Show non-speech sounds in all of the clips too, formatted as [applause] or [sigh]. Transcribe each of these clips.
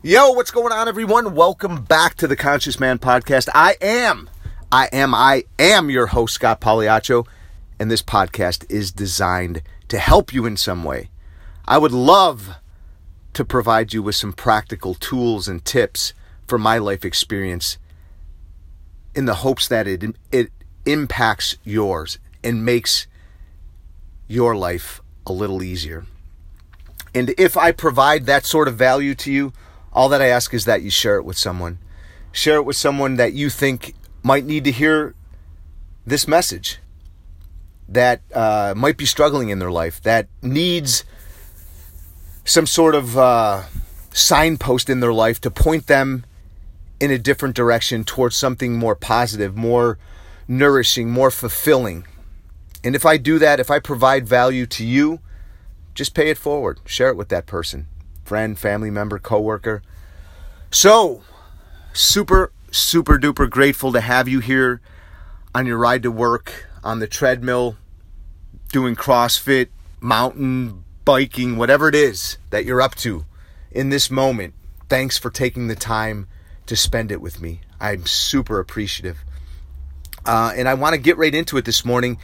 Yo, what's going on, everyone? Welcome back to the Conscious Man Podcast. I am, I am, I am your host, Scott Pagliaccio, and this podcast is designed to help you in some way. I would love to provide you with some practical tools and tips for my life experience in the hopes that it, it impacts yours and makes your life a little easier. And if I provide that sort of value to you, all that I ask is that you share it with someone. Share it with someone that you think might need to hear this message, that uh, might be struggling in their life, that needs some sort of uh, signpost in their life to point them in a different direction towards something more positive, more nourishing, more fulfilling. And if I do that, if I provide value to you, just pay it forward. Share it with that person friend, family member, coworker. So, super, super duper grateful to have you here on your ride to work, on the treadmill, doing CrossFit, mountain biking, whatever it is that you're up to in this moment. Thanks for taking the time to spend it with me. I'm super appreciative. Uh, and I want to get right into it this morning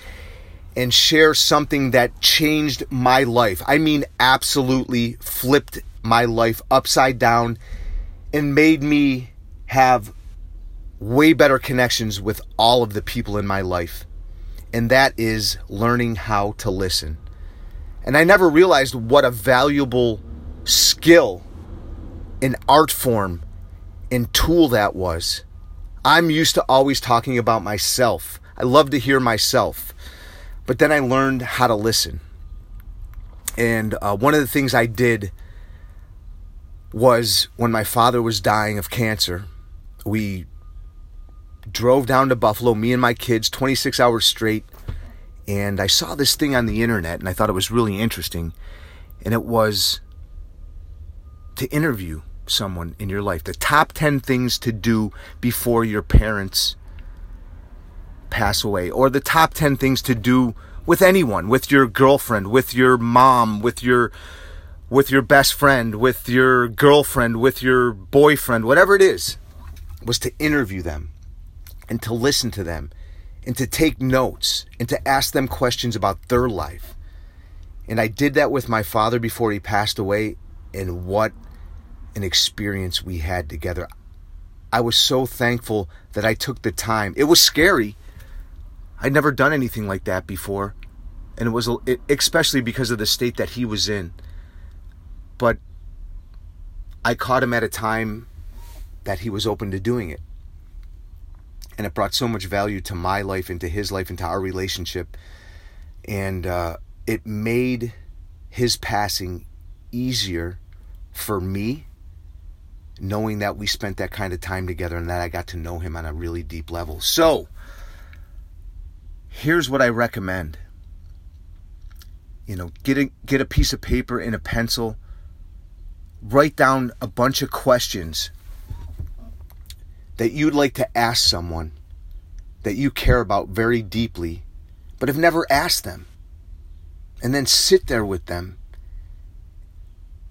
and share something that changed my life. I mean, absolutely flipped my life upside down and made me have way better connections with all of the people in my life. And that is learning how to listen. And I never realized what a valuable skill, an art form, and tool that was. I'm used to always talking about myself. I love to hear myself. But then I learned how to listen. And uh, one of the things I did was when my father was dying of cancer. We drove down to Buffalo, me and my kids, 26 hours straight. And I saw this thing on the internet and I thought it was really interesting. And it was to interview someone in your life. The top 10 things to do before your parents pass away, or the top 10 things to do with anyone, with your girlfriend, with your mom, with your with your best friend, with your girlfriend, with your boyfriend, whatever it is, was to interview them and to listen to them and to take notes and to ask them questions about their life. And I did that with my father before he passed away, and what an experience we had together. I was so thankful that I took the time. It was scary. I'd never done anything like that before, and it was especially because of the state that he was in but I caught him at a time that he was open to doing it. And it brought so much value to my life and to his life and to our relationship. And uh, it made his passing easier for me, knowing that we spent that kind of time together and that I got to know him on a really deep level. So, here's what I recommend. You know, get a, get a piece of paper and a pencil write down a bunch of questions that you'd like to ask someone that you care about very deeply, but have never asked them. And then sit there with them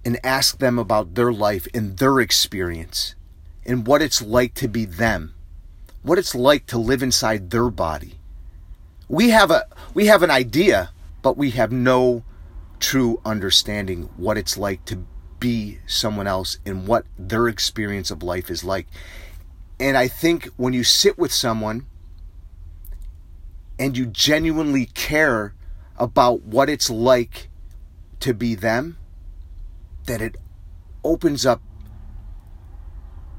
and ask them about their life and their experience and what it's like to be them, what it's like to live inside their body. We have a we have an idea, but we have no true understanding what it's like to be someone else and what their experience of life is like. And I think when you sit with someone and you genuinely care about what it's like to be them, that it opens up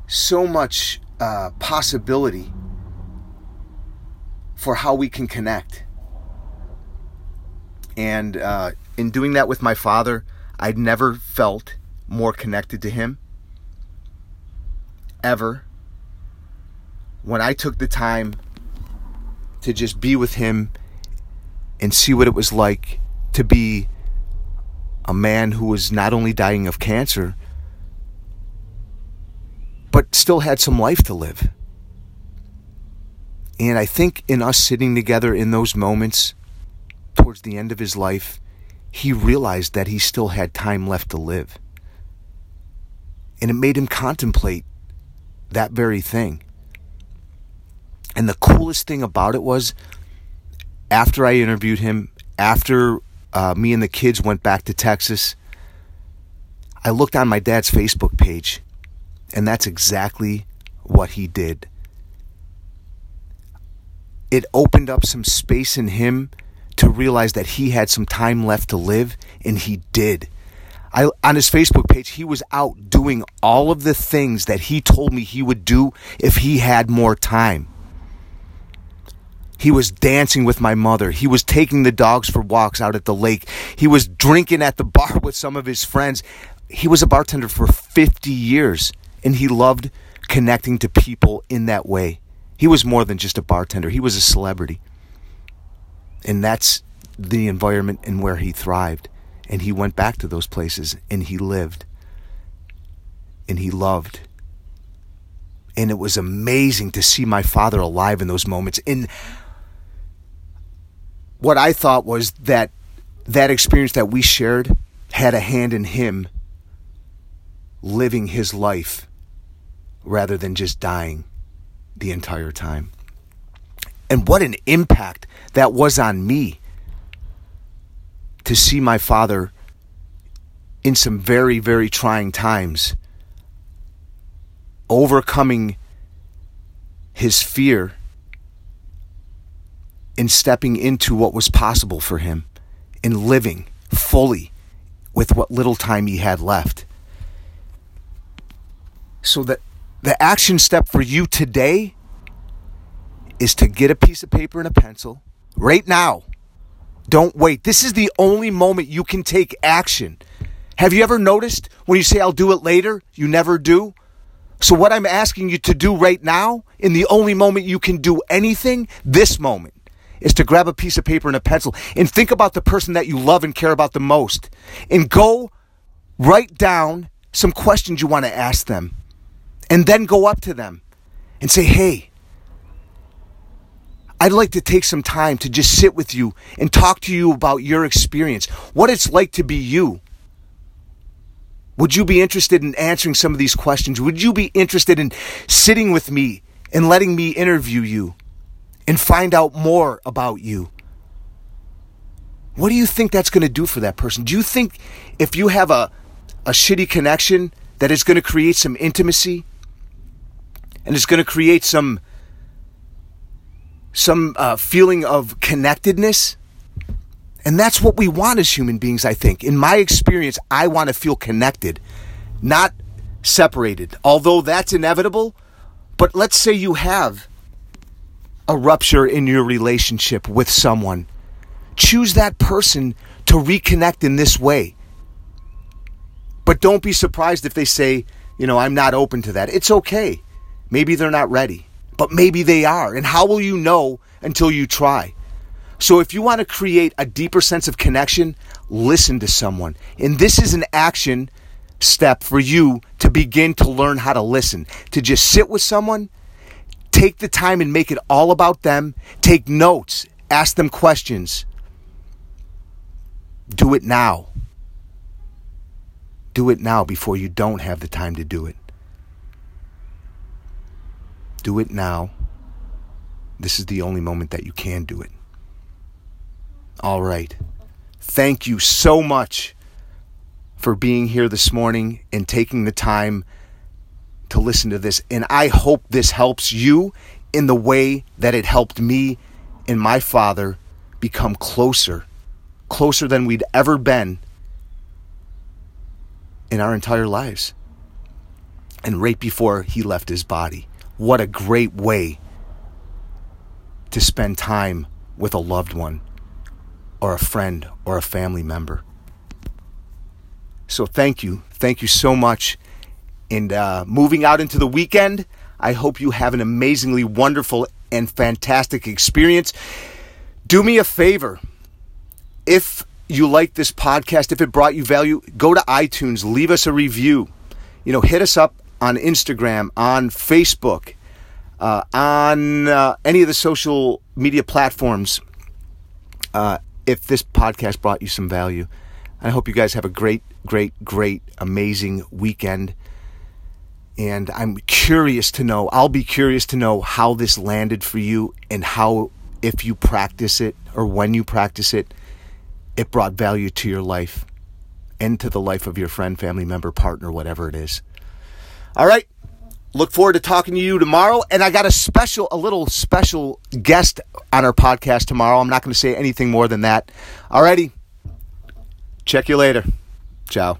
so much uh, possibility for how we can connect. And uh, in doing that with my father, I'd never felt more connected to Him ever. When I took the time to just be with Him and see what it was like to be a man who was not only dying of cancer, but still had some life to live. And I think in us sitting together in those moments towards the end of his life, he realized that he still had time left to live And it made him contemplate that very thing. And the coolest thing about it was after I interviewed him, after uh, me and the kids went back to Texas, I looked on my dad's Facebook page, and that's exactly what he did. It opened up some space in him to realize that he had some time left to live, and he did. I, on his Facebook page, he was out doing all of the things that he told me he would do if he had more time. He was dancing with my mother. He was taking the dogs for walks out at the lake. He was drinking at the bar [laughs] with some of his friends. He was a bartender for 50 years and he loved connecting to people in that way. He was more than just a bartender, he was a celebrity. And that's the environment and where he thrived. And he went back to those places and he lived and he loved. And it was amazing to see my father alive in those moments. And what I thought was that that experience that we shared had a hand in him living his life rather than just dying the entire time. And what an impact that was on me to see my father in some very, very trying times overcoming his fear in stepping into what was possible for him, in living fully with what little time he had left. So that the action step for you today is to get a piece of paper and a pencil right now. Don't wait. This is the only moment you can take action. Have you ever noticed when you say, I'll do it later, you never do? So, what I'm asking you to do right now, in the only moment you can do anything, this moment, is to grab a piece of paper and a pencil and think about the person that you love and care about the most. And go write down some questions you want to ask them. And then go up to them and say, hey, I'd like to take some time to just sit with you and talk to you about your experience, what it's like to be you. Would you be interested in answering some of these questions? Would you be interested in sitting with me and letting me interview you and find out more about you? What do you think that's going to do for that person? Do you think if you have a, a shitty connection that it's going to create some intimacy and it's going to create some some uh, feeling of connectedness? And that's what we want as human beings, I think. In my experience, I want to feel connected, not separated. Although that's inevitable, but let's say you have a rupture in your relationship with someone. Choose that person to reconnect in this way. But don't be surprised if they say, you know, I'm not open to that. It's okay. Maybe they're not ready, but maybe they are. And how will you know until you try? So if you want to create a deeper sense of connection, listen to someone. And this is an action step for you to begin to learn how to listen, to just sit with someone, take the time and make it all about them, take notes, ask them questions. Do it now. Do it now before you don't have the time to do it. Do it now. This is the only moment that you can do it. All right. Thank you so much for being here this morning and taking the time to listen to this. And I hope this helps you in the way that it helped me and my father become closer, closer than we'd ever been in our entire lives. And right before he left his body. What a great way to spend time with a loved one or a friend or a family member. So thank you. Thank you so much. And uh, moving out into the weekend, I hope you have an amazingly wonderful and fantastic experience. Do me a favor. If you like this podcast, if it brought you value, go to iTunes, leave us a review. You know, hit us up on Instagram, on Facebook, uh, on uh, any of the social media platforms. Uh, if this podcast brought you some value. I hope you guys have a great, great, great, amazing weekend. And I'm curious to know, I'll be curious to know how this landed for you and how, if you practice it or when you practice it, it brought value to your life and to the life of your friend, family member, partner, whatever it is. All right. Look forward to talking to you tomorrow. And I got a special, a little special guest on our podcast tomorrow. I'm not going to say anything more than that. All righty. Check you later. Ciao.